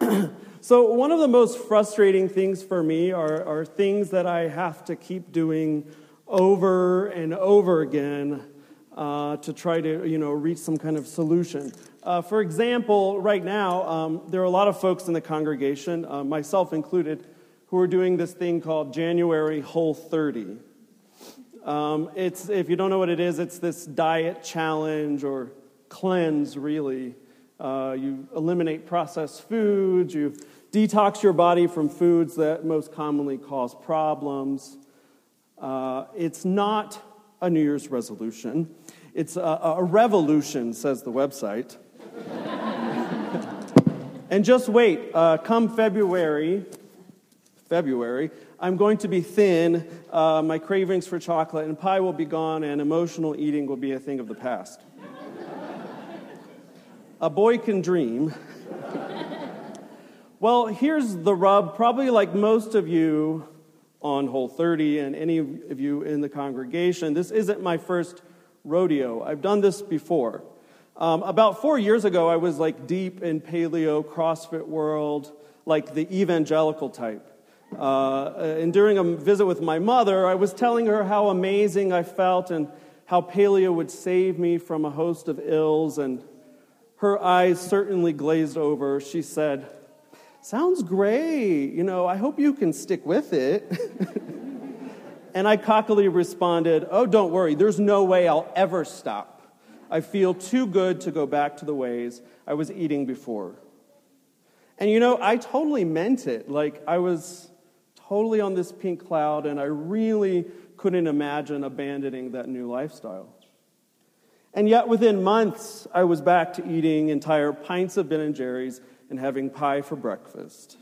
so, one of the most frustrating things for me are, are things that I have to keep doing over and over again uh, to try to, you know, reach some kind of solution. Uh, for example, right now, um, there are a lot of folks in the congregation, uh, myself included, who are doing this thing called January Whole 30. Um, it's, if you don't know what it is, it's this diet challenge or cleanse, really. Uh, you eliminate processed foods, you detox your body from foods that most commonly cause problems. Uh, it's not a New Year's resolution, it's a, a revolution, says the website. and just wait, uh, come February, February, I'm going to be thin, uh, my cravings for chocolate and pie will be gone, and emotional eating will be a thing of the past. A boy can dream. well, here's the rub. Probably like most of you on Whole 30 and any of you in the congregation, this isn't my first rodeo. I've done this before. Um, about four years ago, I was like deep in paleo, CrossFit world, like the evangelical type. Uh, and during a visit with my mother, I was telling her how amazing I felt and how paleo would save me from a host of ills. And her eyes certainly glazed over. She said, Sounds great. You know, I hope you can stick with it. and I cockily responded, Oh, don't worry. There's no way I'll ever stop. I feel too good to go back to the ways I was eating before. And you know, I totally meant it. Like, I was totally on this pink cloud, and I really couldn't imagine abandoning that new lifestyle. And yet, within months, I was back to eating entire pints of Ben and Jerry's and having pie for breakfast.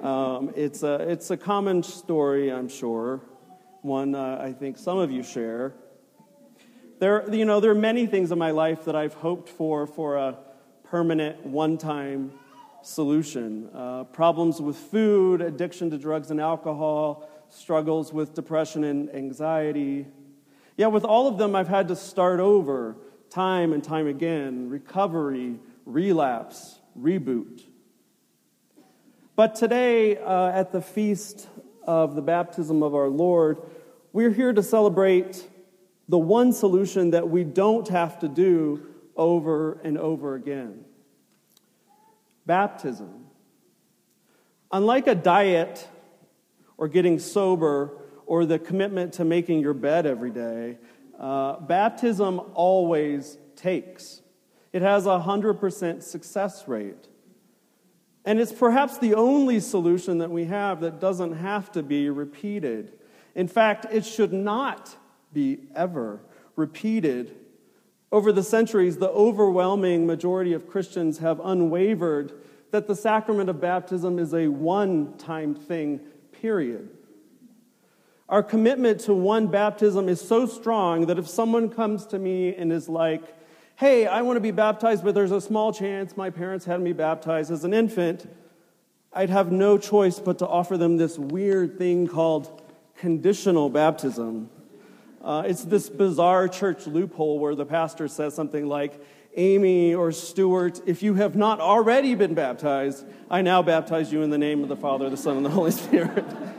Um, it's, a, it's a common story, I'm sure, one uh, I think some of you share. There, you know, there are many things in my life that I've hoped for for a permanent, one time solution. Uh, problems with food, addiction to drugs and alcohol, struggles with depression and anxiety. Yeah, with all of them, I've had to start over time and time again recovery, relapse, reboot. But today, uh, at the feast of the baptism of our Lord, we're here to celebrate the one solution that we don't have to do over and over again baptism. Unlike a diet or getting sober or the commitment to making your bed every day, uh, baptism always takes. It has a 100% success rate. And it's perhaps the only solution that we have that doesn't have to be repeated. In fact, it should not be ever repeated over the centuries, the overwhelming majority of Christians have unwavered that the sacrament of baptism is a one time thing, period. Our commitment to one baptism is so strong that if someone comes to me and is like, hey, I want to be baptized, but there's a small chance my parents had me baptized as an infant, I'd have no choice but to offer them this weird thing called conditional baptism. Uh, it's this bizarre church loophole where the pastor says something like, Amy or Stuart, if you have not already been baptized, I now baptize you in the name of the Father, the Son, and the Holy Spirit.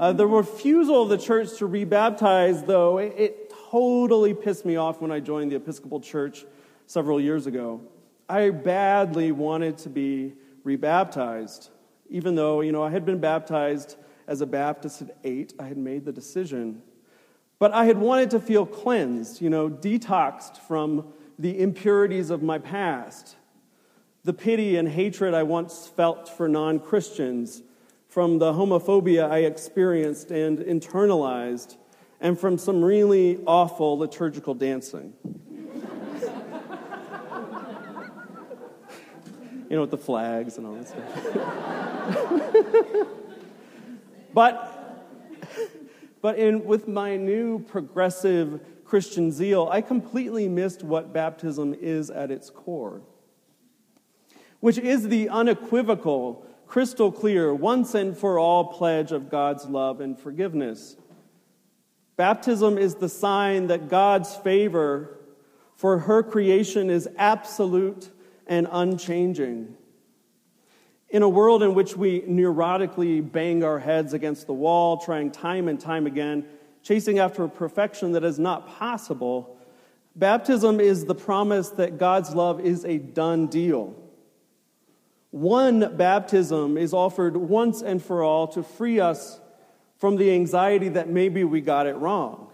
uh, the refusal of the church to rebaptize, though, it, it totally pissed me off when I joined the Episcopal Church several years ago. I badly wanted to be rebaptized, even though, you know, I had been baptized as a Baptist at eight, I had made the decision. But I had wanted to feel cleansed, you know, detoxed from the impurities of my past, the pity and hatred I once felt for non Christians, from the homophobia I experienced and internalized, and from some really awful liturgical dancing. you know, with the flags and all that stuff. but, but in, with my new progressive Christian zeal, I completely missed what baptism is at its core, which is the unequivocal, crystal clear, once and for all pledge of God's love and forgiveness. Baptism is the sign that God's favor for her creation is absolute and unchanging. In a world in which we neurotically bang our heads against the wall, trying time and time again, chasing after a perfection that is not possible, baptism is the promise that God's love is a done deal. One baptism is offered once and for all to free us from the anxiety that maybe we got it wrong.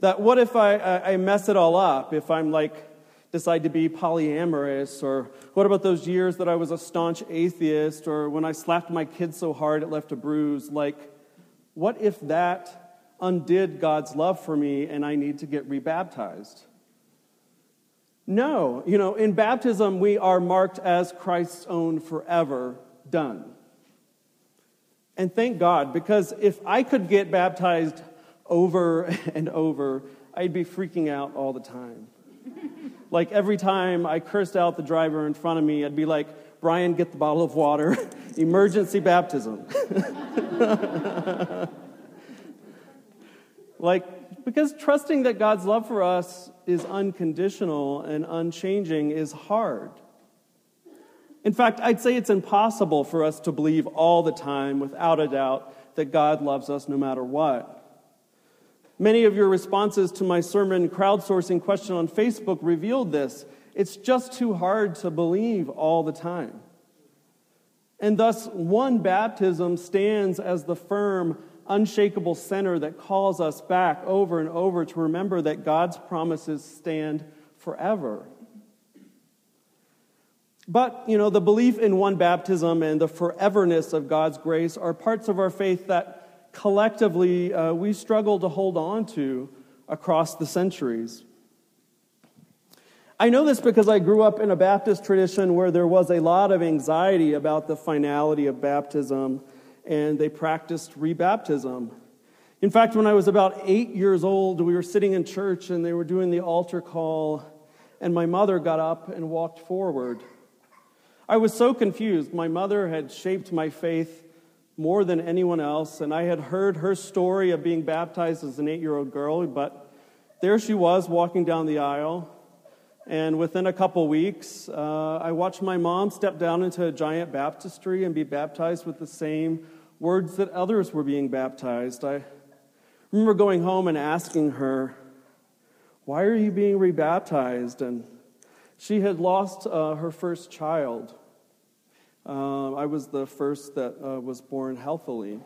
That what if I, I, mess it all up? If I'm like, decide to be polyamorous? Or what about those years that I was a staunch atheist? Or when I slapped my kid so hard it left a bruise? Like, what if that undid God's love for me and I need to get rebaptized? No. You know, in baptism, we are marked as Christ's own forever done. And thank God, because if I could get baptized over and over, I'd be freaking out all the time. like every time I cursed out the driver in front of me, I'd be like, Brian, get the bottle of water, emergency baptism. like, because trusting that God's love for us is unconditional and unchanging is hard. In fact, I'd say it's impossible for us to believe all the time, without a doubt, that God loves us no matter what. Many of your responses to my sermon crowdsourcing question on Facebook revealed this. It's just too hard to believe all the time. And thus, one baptism stands as the firm, unshakable center that calls us back over and over to remember that God's promises stand forever. But, you know, the belief in one baptism and the foreverness of God's grace are parts of our faith that collectively uh, we struggle to hold on to across the centuries. I know this because I grew up in a Baptist tradition where there was a lot of anxiety about the finality of baptism, and they practiced rebaptism. In fact, when I was about eight years old, we were sitting in church and they were doing the altar call, and my mother got up and walked forward. I was so confused. My mother had shaped my faith more than anyone else, and I had heard her story of being baptized as an eight year old girl, but there she was walking down the aisle. And within a couple weeks, uh, I watched my mom step down into a giant baptistry and be baptized with the same words that others were being baptized. I remember going home and asking her, Why are you being rebaptized? And she had lost uh, her first child. Uh, I was the first that uh, was born healthily.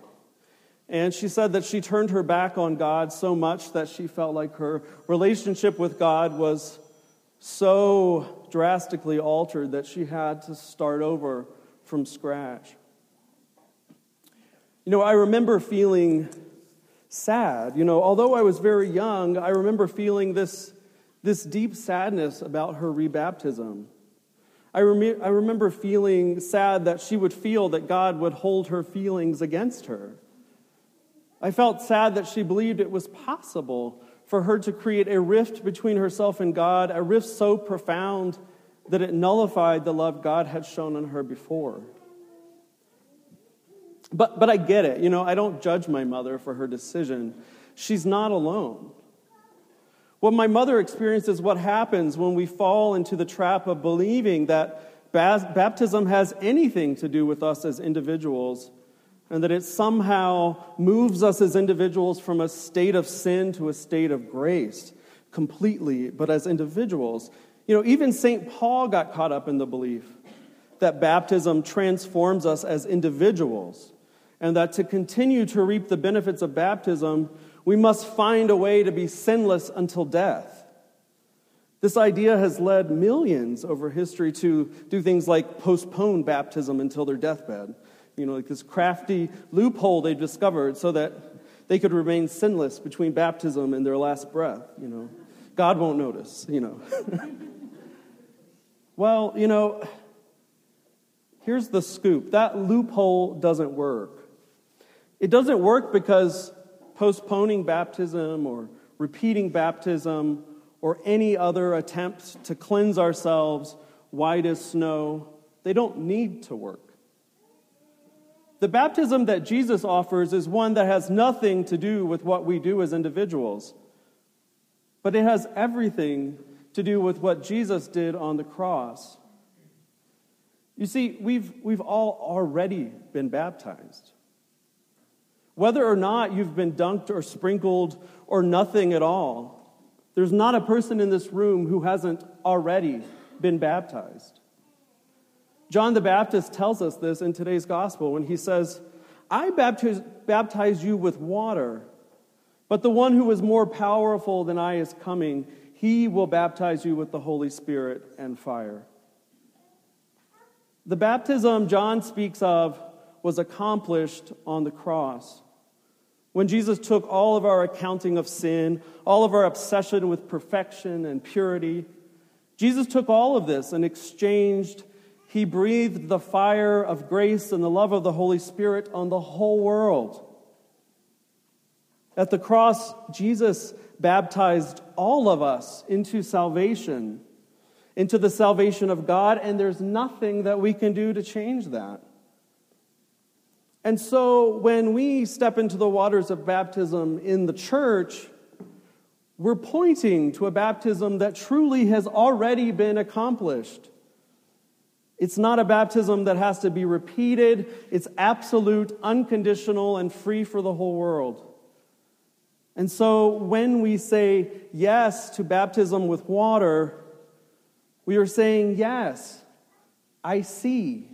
And she said that she turned her back on God so much that she felt like her relationship with God was so drastically altered that she had to start over from scratch. You know, I remember feeling sad. You know, although I was very young, I remember feeling this this deep sadness about her rebaptism. I, rem- I remember feeling sad that she would feel that God would hold her feelings against her. I felt sad that she believed it was possible for her to create a rift between herself and God, a rift so profound that it nullified the love God had shown on her before. But, but I get it. You know, I don't judge my mother for her decision. She's not alone. What my mother experienced is what happens when we fall into the trap of believing that baptism has anything to do with us as individuals and that it somehow moves us as individuals from a state of sin to a state of grace completely, but as individuals. You know, even St. Paul got caught up in the belief that baptism transforms us as individuals and that to continue to reap the benefits of baptism, we must find a way to be sinless until death. This idea has led millions over history to do things like postpone baptism until their deathbed. You know, like this crafty loophole they discovered so that they could remain sinless between baptism and their last breath, you know. God won't notice, you know. well, you know, here's the scoop that loophole doesn't work. It doesn't work because postponing baptism or repeating baptism or any other attempt to cleanse ourselves white as snow, they don't need to work. The baptism that Jesus offers is one that has nothing to do with what we do as individuals, but it has everything to do with what Jesus did on the cross. You see, we've, we've all already been baptized. Whether or not you've been dunked or sprinkled or nothing at all, there's not a person in this room who hasn't already been baptized. John the Baptist tells us this in today's gospel when he says, I baptize, baptize you with water, but the one who is more powerful than I is coming. He will baptize you with the Holy Spirit and fire. The baptism John speaks of was accomplished on the cross. When Jesus took all of our accounting of sin, all of our obsession with perfection and purity, Jesus took all of this and exchanged he breathed the fire of grace and the love of the Holy Spirit on the whole world. At the cross, Jesus baptized all of us into salvation, into the salvation of God, and there's nothing that we can do to change that. And so when we step into the waters of baptism in the church, we're pointing to a baptism that truly has already been accomplished. It's not a baptism that has to be repeated. It's absolute, unconditional, and free for the whole world. And so when we say yes to baptism with water, we are saying yes, I see.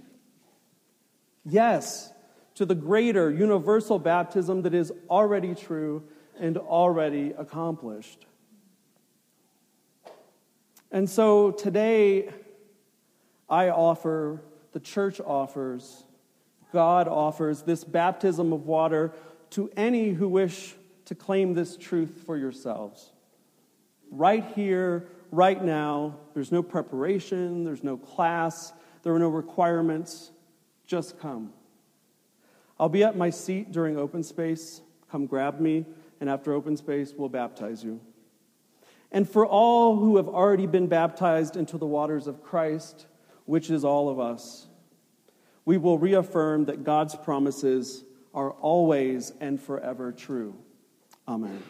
Yes to the greater universal baptism that is already true and already accomplished. And so today, I offer, the church offers, God offers this baptism of water to any who wish to claim this truth for yourselves. Right here, right now, there's no preparation, there's no class, there are no requirements. Just come. I'll be at my seat during open space. Come grab me, and after open space, we'll baptize you. And for all who have already been baptized into the waters of Christ, which is all of us, we will reaffirm that God's promises are always and forever true. Amen.